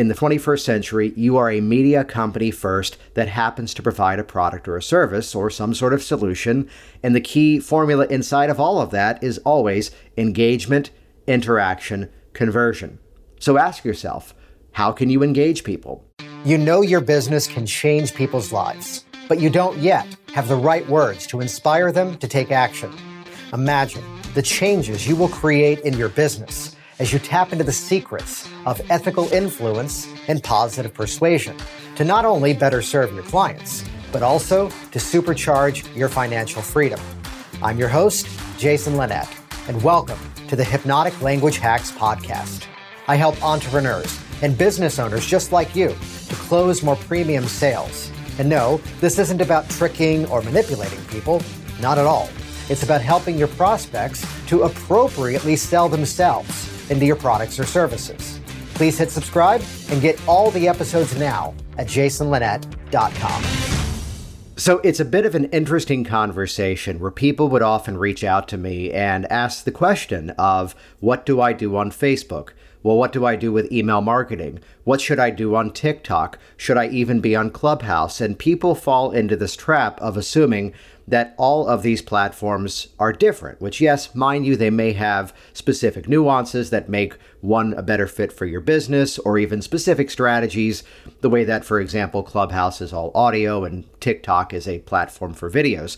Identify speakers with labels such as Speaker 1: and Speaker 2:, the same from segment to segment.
Speaker 1: In the 21st century, you are a media company first that happens to provide a product or a service or some sort of solution. And the key formula inside of all of that is always engagement, interaction, conversion. So ask yourself, how can you engage people?
Speaker 2: You know your business can change people's lives, but you don't yet have the right words to inspire them to take action. Imagine the changes you will create in your business as you tap into the secrets of ethical influence and positive persuasion to not only better serve your clients, but also to supercharge your financial freedom. I'm your host, Jason Linett, and welcome to the Hypnotic Language Hacks Podcast. I help entrepreneurs and business owners just like you to close more premium sales. And no, this isn't about tricking or manipulating people, not at all. It's about helping your prospects to appropriately sell themselves into your products or services. Please hit subscribe and get all the episodes now at jasonlinett.com.
Speaker 1: So it's a bit of an interesting conversation where people would often reach out to me and ask the question of what do I do on Facebook? Well, what do I do with email marketing? What should I do on TikTok? Should I even be on Clubhouse? And people fall into this trap of assuming that all of these platforms are different, which, yes, mind you, they may have specific nuances that make one a better fit for your business or even specific strategies, the way that, for example, Clubhouse is all audio and TikTok is a platform for videos.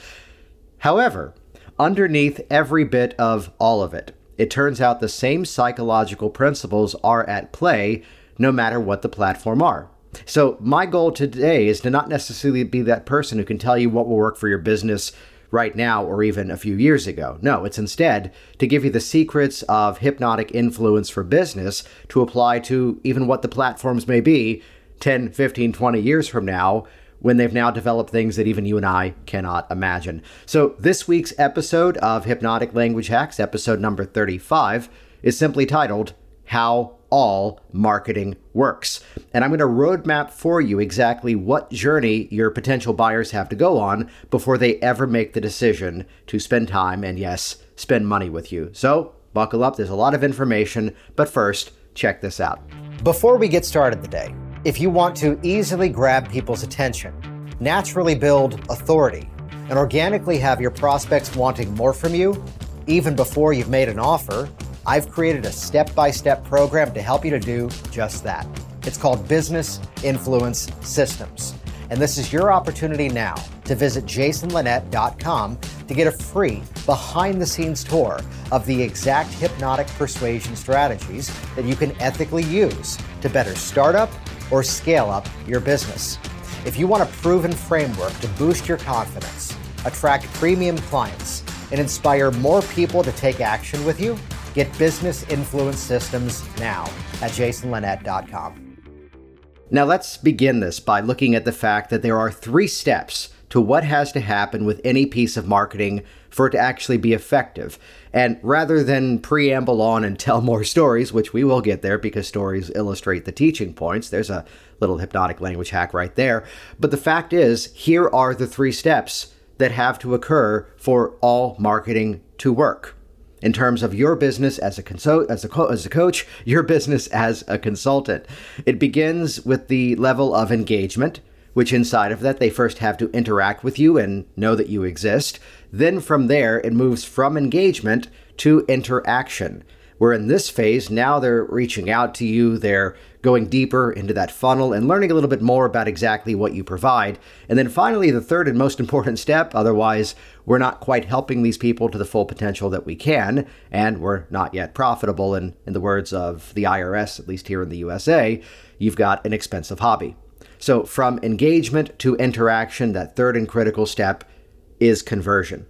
Speaker 1: However, underneath every bit of all of it, it turns out the same psychological principles are at play no matter what the platform are. So, my goal today is to not necessarily be that person who can tell you what will work for your business right now or even a few years ago. No, it's instead to give you the secrets of hypnotic influence for business to apply to even what the platforms may be 10, 15, 20 years from now when they've now developed things that even you and I cannot imagine. So, this week's episode of Hypnotic Language Hacks, episode number 35, is simply titled How all marketing works. And I'm going to roadmap for you exactly what journey your potential buyers have to go on before they ever make the decision to spend time and, yes, spend money with you. So, buckle up, there's a lot of information, but first, check this out.
Speaker 2: Before we get started today, if you want to easily grab people's attention, naturally build authority, and organically have your prospects wanting more from you, even before you've made an offer, I've created a step by step program to help you to do just that. It's called Business Influence Systems. And this is your opportunity now to visit jasonlinett.com to get a free behind the scenes tour of the exact hypnotic persuasion strategies that you can ethically use to better start up or scale up your business. If you want a proven framework to boost your confidence, attract premium clients, and inspire more people to take action with you, Get business influence systems now at jasonlinett.com.
Speaker 1: Now, let's begin this by looking at the fact that there are three steps to what has to happen with any piece of marketing for it to actually be effective. And rather than preamble on and tell more stories, which we will get there because stories illustrate the teaching points, there's a little hypnotic language hack right there. But the fact is, here are the three steps that have to occur for all marketing to work in terms of your business as a conso- as a co- as a coach, your business as a consultant. It begins with the level of engagement, which inside of that they first have to interact with you and know that you exist. Then from there it moves from engagement to interaction where in this phase, now they're reaching out to you, they're going deeper into that funnel and learning a little bit more about exactly what you provide. And then finally, the third and most important step, otherwise, we're not quite helping these people to the full potential that we can, and we're not yet profitable. And in the words of the IRS, at least here in the USA, you've got an expensive hobby. So, from engagement to interaction, that third and critical step is conversion.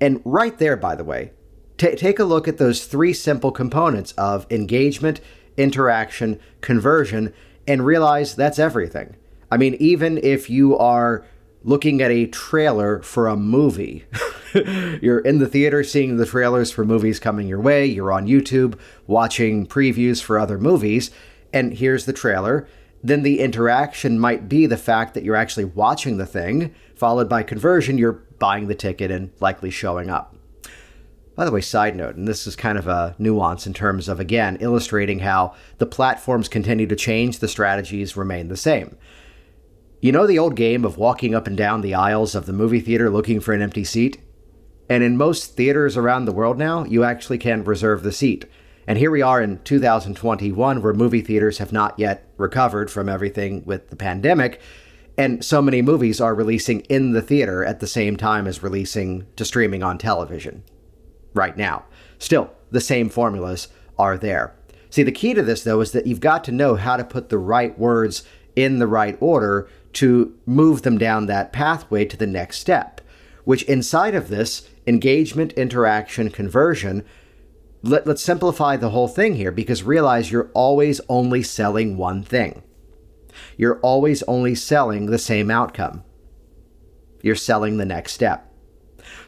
Speaker 1: And right there, by the way, T- take a look at those three simple components of engagement, interaction, conversion, and realize that's everything. I mean, even if you are looking at a trailer for a movie, you're in the theater seeing the trailers for movies coming your way, you're on YouTube watching previews for other movies, and here's the trailer. Then the interaction might be the fact that you're actually watching the thing, followed by conversion, you're buying the ticket and likely showing up. By the way, side note, and this is kind of a nuance in terms of, again, illustrating how the platforms continue to change, the strategies remain the same. You know the old game of walking up and down the aisles of the movie theater looking for an empty seat? And in most theaters around the world now, you actually can reserve the seat. And here we are in 2021, where movie theaters have not yet recovered from everything with the pandemic. And so many movies are releasing in the theater at the same time as releasing to streaming on television right now. Still, the same formulas are there. See, the key to this, though, is that you've got to know how to put the right words in the right order to move them down that pathway to the next step, which inside of this, engagement, interaction, conversion, let, us simplify the whole thing here because realize you're always only selling one thing. You're always only selling the same outcome. You're selling the next step.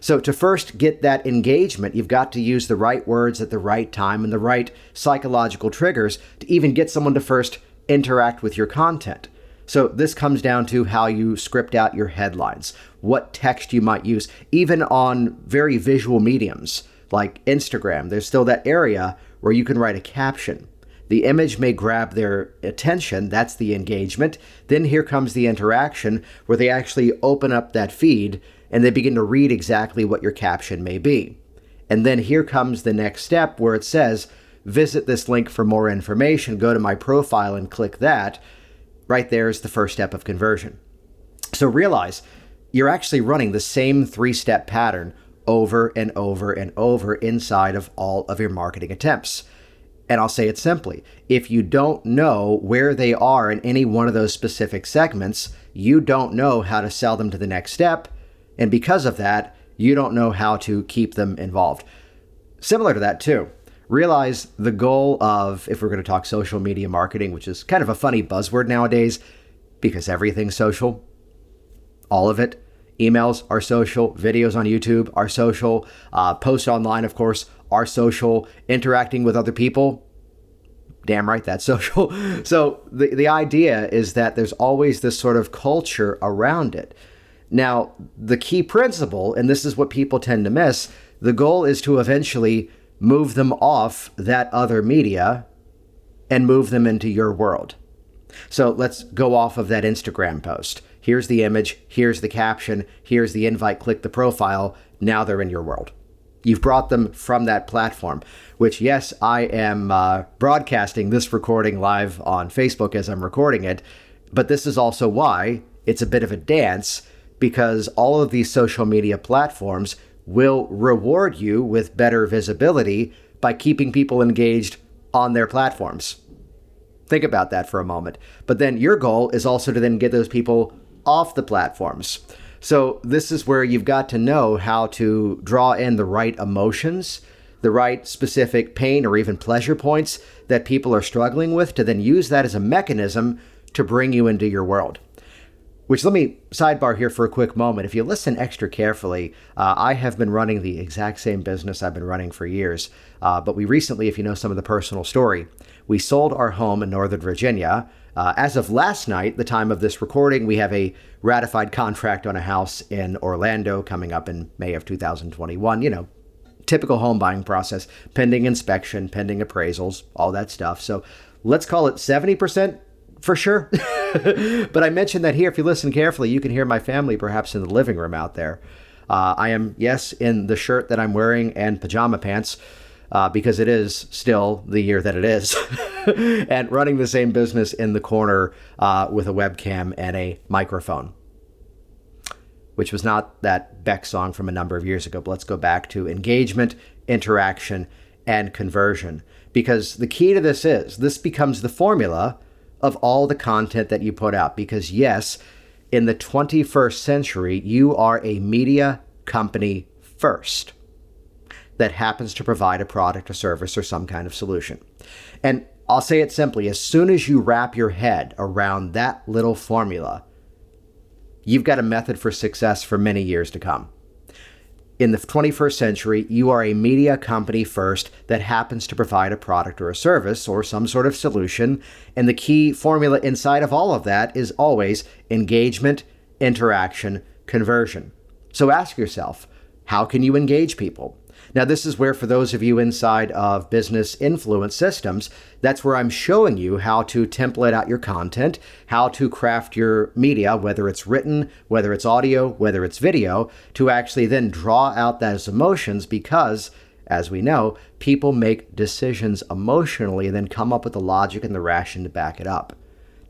Speaker 1: So, to first get that engagement, you've got to use the right words at the right time and the right psychological triggers to even get someone to first interact with your content. So, this comes down to how you script out your headlines, what text you might use, even on very visual mediums like Instagram. There's still that area where you can write a caption. The image may grab their attention, that's the engagement. Then here comes the interaction where they actually open up that feed and they begin to read exactly what your caption may be. And then here comes the next step where it says, visit this link for more information, go to my profile and click that. Right there is the first step of conversion. So realize you're actually running the same three step pattern over and over and over inside of all of your marketing attempts. And I'll say it simply if you don't know where they are in any one of those specific segments, you don't know how to sell them to the next step and because of that, you don't know how to keep them involved. Similar to that, too, realize the goal of, if we're going to talk social media marketing, which is kind of a funny buzzword nowadays because everything's social, all of it. Emails are social, videos on YouTube are social, uh, posts online, of course, are social, interacting with other people. Damn right, that's social. So the, the idea is that there's always this sort of culture around it. Now, the key principle, and this is what people tend to miss, the goal is to eventually move them off that other media and move them into your world. So let's go off of that Instagram post. Here's the image, here's the caption, here's the invite, click the profile. Now they're in your world. You've brought them from that platform, which, yes, I am uh, broadcasting this recording live on Facebook as I'm recording it, but this is also why it's a bit of a dance because all of these social media platforms will reward you with better visibility by keeping people engaged on their platforms. Think about that for a moment. But then your goal is also to then get those people off the platforms. So this is where you've got to know how to draw in the right emotions, the right specific pain or even pleasure points that people are struggling with to then use that as a mechanism to bring you into your world. Which let me sidebar here for a quick moment. If you listen extra carefully, uh, I have been running the exact same business I've been running for years. Uh, but we recently, if you know some of the personal story, we sold our home in Northern Virginia. Uh, as of last night, the time of this recording, we have a ratified contract on a house in Orlando coming up in May of 2021. You know, typical home buying process, pending inspection, pending appraisals, all that stuff. So let's call it 70% for sure. but I mentioned that here, if you listen carefully, you can hear my family perhaps in the living room out there. Uh, I am, yes, in the shirt that I'm wearing and pajama pants. Uh, because it is still the year that it is, and running the same business in the corner uh, with a webcam and a microphone, which was not that Beck song from a number of years ago. But let's go back to engagement, interaction, and conversion. Because the key to this is this becomes the formula of all the content that you put out. Because, yes, in the 21st century, you are a media company first that happens to provide a product or service or some kind of solution. And I'll say it simply as soon as you wrap your head around that little formula, you've got a method for success for many years to come in the 21st century, you are a media company first that happens to provide a product or a service or some sort of solution. And the key formula inside of all of that is always engagement, interaction, conversion. So ask yourself how can you engage people? Now, this is where, for those of you inside of business influence systems, that's where I'm showing you how to template out your content, how to craft your media, whether it's written, whether it's audio, whether it's video, to actually then draw out those emotions because, as we know, people make decisions emotionally and then come up with the logic and the ration to back it up.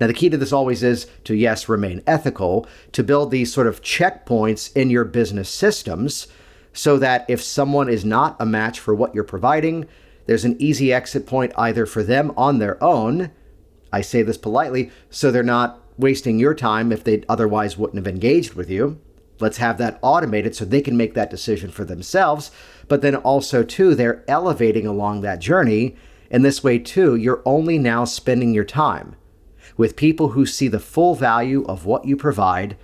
Speaker 1: Now, the key to this always is to, yes, remain ethical, to build these sort of checkpoints in your business systems so that if someone is not a match for what you're providing, there's an easy exit point either for them on their own. I say this politely, so they're not wasting your time if they otherwise wouldn't have engaged with you. Let's have that automated so they can make that decision for themselves. But then also, too, they're elevating along that journey. And this way, too, you're only now spending your time with people who see the full value of what you provide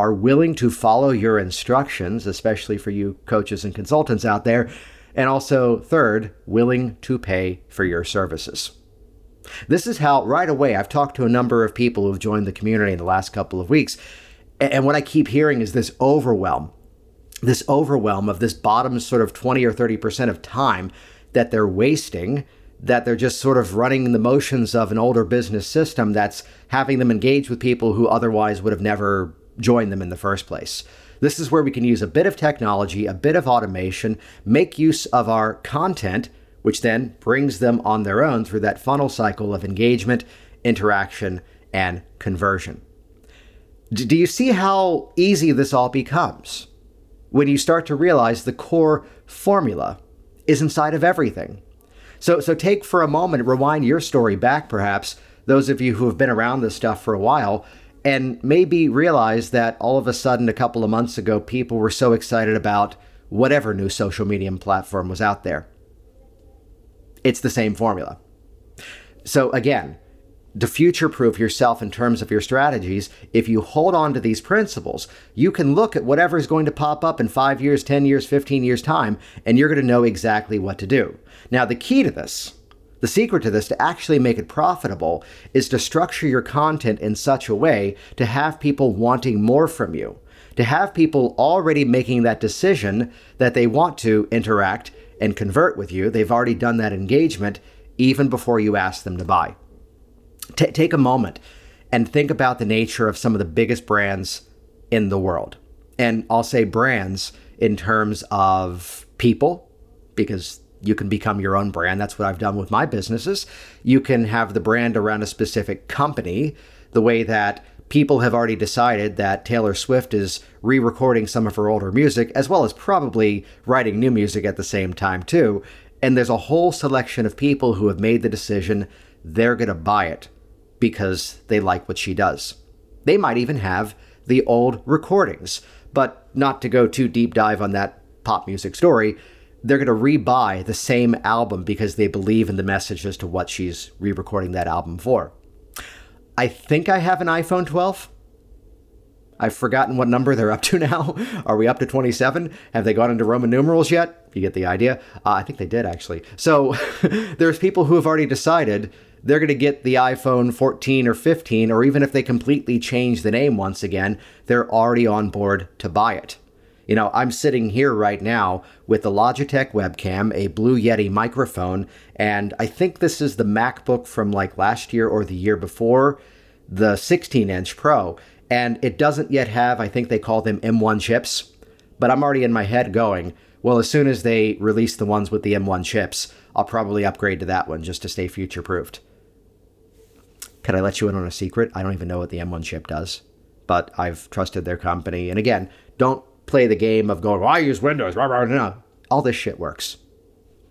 Speaker 1: are willing to follow your instructions, especially for you coaches and consultants out there. And also, third, willing to pay for your services. This is how, right away, I've talked to a number of people who've joined the community in the last couple of weeks. And what I keep hearing is this overwhelm, this overwhelm of this bottom sort of 20 or 30% of time that they're wasting, that they're just sort of running the motions of an older business system that's having them engage with people who otherwise would have never join them in the first place. This is where we can use a bit of technology, a bit of automation, make use of our content, which then brings them on their own through that funnel cycle of engagement, interaction, and conversion. Do you see how easy this all becomes? When you start to realize the core formula is inside of everything. So, so take for a moment, rewind your story back, perhaps, those of you who have been around this stuff for a while, and maybe realize that all of a sudden, a couple of months ago, people were so excited about whatever new social media platform was out there. It's the same formula. So, again, to future proof yourself in terms of your strategies, if you hold on to these principles, you can look at whatever is going to pop up in five years, 10 years, 15 years' time, and you're going to know exactly what to do. Now, the key to this the secret to this, to actually make it profitable, is to structure your content in such a way to have people wanting more from you, to have people already making that decision that they want to interact and convert with you. They've already done that engagement even before you ask them to buy. T- take a moment and think about the nature of some of the biggest brands in the world. And I'll say brands in terms of people, because you can become your own brand. That's what I've done with my businesses. You can have the brand around a specific company, the way that people have already decided that Taylor Swift is re recording some of her older music, as well as probably writing new music at the same time, too. And there's a whole selection of people who have made the decision they're going to buy it because they like what she does. They might even have the old recordings, but not to go too deep dive on that pop music story they're going to rebuy the same album because they believe in the message as to what she's re recording that album for. I think I have an iPhone 12. I've forgotten what number they're up to now. Are we up to 27? Have they gone into Roman numerals yet? You get the idea. Uh, I think they did actually. So there's people who have already decided they're going to get the iPhone 14 or 15, or even if they completely change the name once again, they're already on board to buy it. You know, I'm sitting here right now with the Logitech webcam, a Blue Yeti microphone, and I think this is the MacBook from like last year or the year before, the 16 inch Pro. And it doesn't yet have, I think they call them M1 chips, but I'm already in my head going, well, as soon as they release the ones with the M1 chips, I'll probably upgrade to that one just to stay future proofed. Can I let you in on a secret? I don't even know what the M1 chip does, but I've trusted their company. And again, don't play the game of going, well, I use Windows. Blah. All this shit works.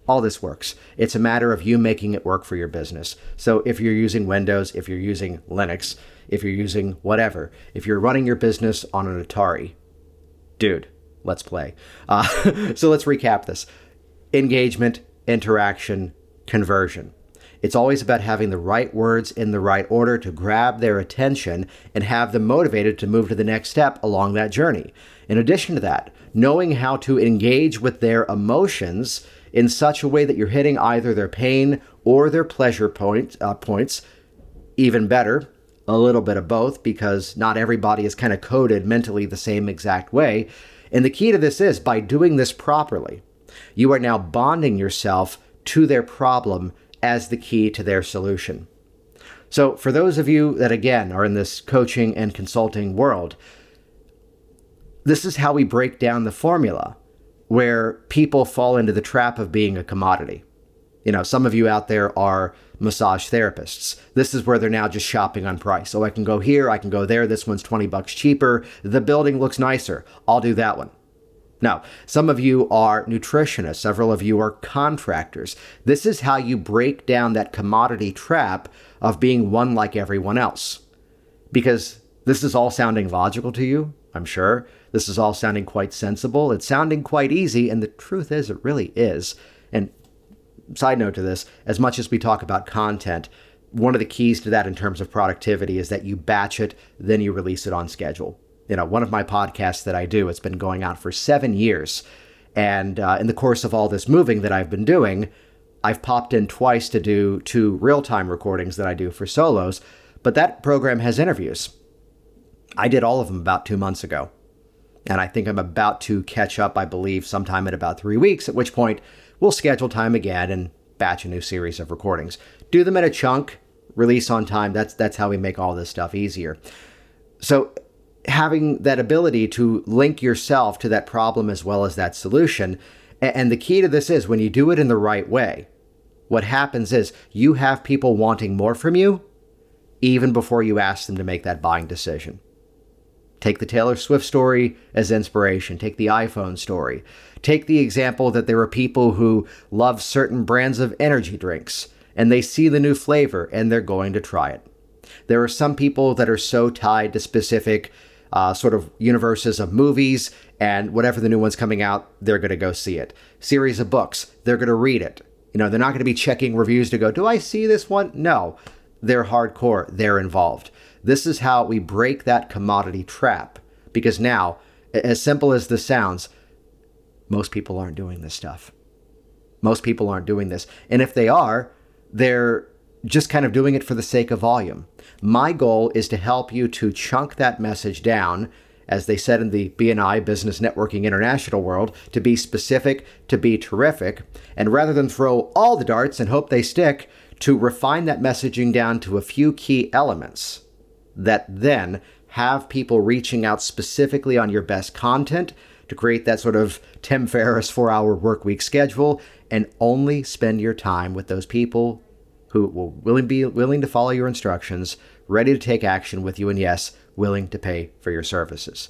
Speaker 1: All this works. It's a matter of you making it work for your business. So if you're using Windows, if you're using Linux, if you're using whatever, if you're running your business on an Atari, dude, let's play. Uh, so let's recap this engagement, interaction, conversion. It's always about having the right words in the right order to grab their attention and have them motivated to move to the next step along that journey. In addition to that, knowing how to engage with their emotions in such a way that you're hitting either their pain or their pleasure point, uh, points, even better, a little bit of both, because not everybody is kind of coded mentally the same exact way. And the key to this is by doing this properly, You are now bonding yourself to their problem as the key to their solution. So, for those of you that again are in this coaching and consulting world, this is how we break down the formula where people fall into the trap of being a commodity. You know, some of you out there are massage therapists. This is where they're now just shopping on price. So I can go here, I can go there. This one's 20 bucks cheaper. The building looks nicer. I'll do that one. Now, some of you are nutritionists, several of you are contractors. This is how you break down that commodity trap of being one like everyone else. Because this is all sounding logical to you, I'm sure. This is all sounding quite sensible. It's sounding quite easy, and the truth is, it really is. And side note to this, as much as we talk about content, one of the keys to that in terms of productivity is that you batch it, then you release it on schedule you know, one of my podcasts that I do, it's been going on for seven years. And uh, in the course of all this moving that I've been doing, I've popped in twice to do two real time recordings that I do for solos, but that program has interviews. I did all of them about two months ago. And I think I'm about to catch up, I believe, sometime in about three weeks, at which point we'll schedule time again and batch a new series of recordings. Do them in a chunk, release on time. That's that's how we make all this stuff easier. So having that ability to link yourself to that problem as well as that solution. And the key to this is when you do it in the right way, what happens is you have people wanting more from you even before you ask them to make that buying decision. Take the Taylor Swift story as inspiration. Take the iPhone story. Take the example that there are people who love certain brands of energy drinks and they see the new flavor and they're going to try it. There are some people that are so tied to specific uh, sort of universes of movies, and whatever the new one's coming out, they're going to go see it. Series of books, they're going to read it. You know, they're not going to be checking reviews to go, do I see this one? No, they're hardcore, they're involved. This is how we break that commodity trap. Because now, as simple as this sounds, most people aren't doing this stuff. Most people aren't doing this. And if they are, they're just kind of doing it for the sake of volume. My goal is to help you to chunk that message down, as they said in the BNI Business Networking International world, to be specific, to be terrific, and rather than throw all the darts and hope they stick, to refine that messaging down to a few key elements that then have people reaching out specifically on your best content to create that sort of Tim Ferriss four hour work week schedule and only spend your time with those people who will willing be willing to follow your instructions, ready to take action with you, and yes, willing to pay for your services.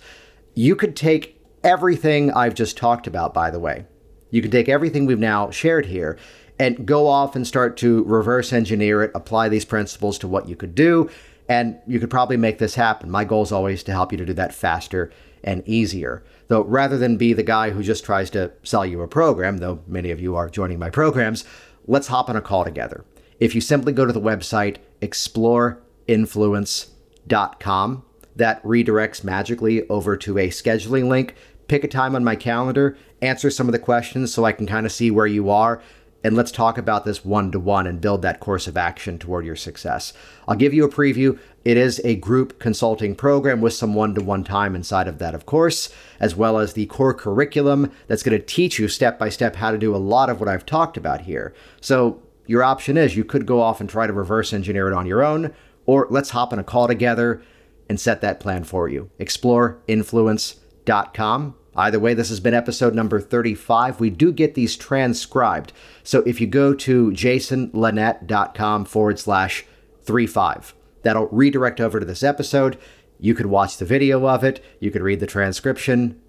Speaker 1: You could take everything I've just talked about, by the way. You can take everything we've now shared here and go off and start to reverse engineer it, apply these principles to what you could do, and you could probably make this happen. My goal is always to help you to do that faster and easier. Though rather than be the guy who just tries to sell you a program, though many of you are joining my programs, let's hop on a call together. If you simply go to the website exploreinfluence.com, that redirects magically over to a scheduling link. Pick a time on my calendar, answer some of the questions so I can kind of see where you are, and let's talk about this one to one and build that course of action toward your success. I'll give you a preview. It is a group consulting program with some one to one time inside of that, of course, as well as the core curriculum that's going to teach you step by step how to do a lot of what I've talked about here. So your option is you could go off and try to reverse engineer it on your own, or let's hop in a call together and set that plan for you. ExploreInfluence.com. Either way, this has been episode number 35. We do get these transcribed. So if you go to jasonlinett.com forward slash 35, that'll redirect over to this episode. You could watch the video of it, you could read the transcription,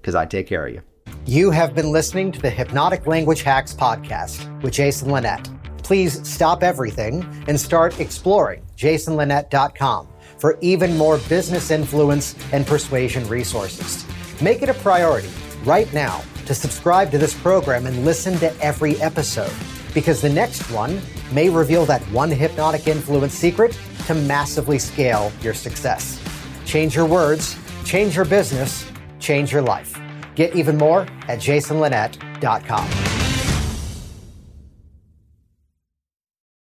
Speaker 1: because I take care of you.
Speaker 2: You have been listening to the Hypnotic Language Hacks podcast with Jason Linett. Please stop everything and start exploring jasonlinett.com for even more business influence and persuasion resources. Make it a priority right now to subscribe to this program and listen to every episode because the next one may reveal that one hypnotic influence secret to massively scale your success. Change your words, change your business, change your life. Get even more at jasonlinett.com.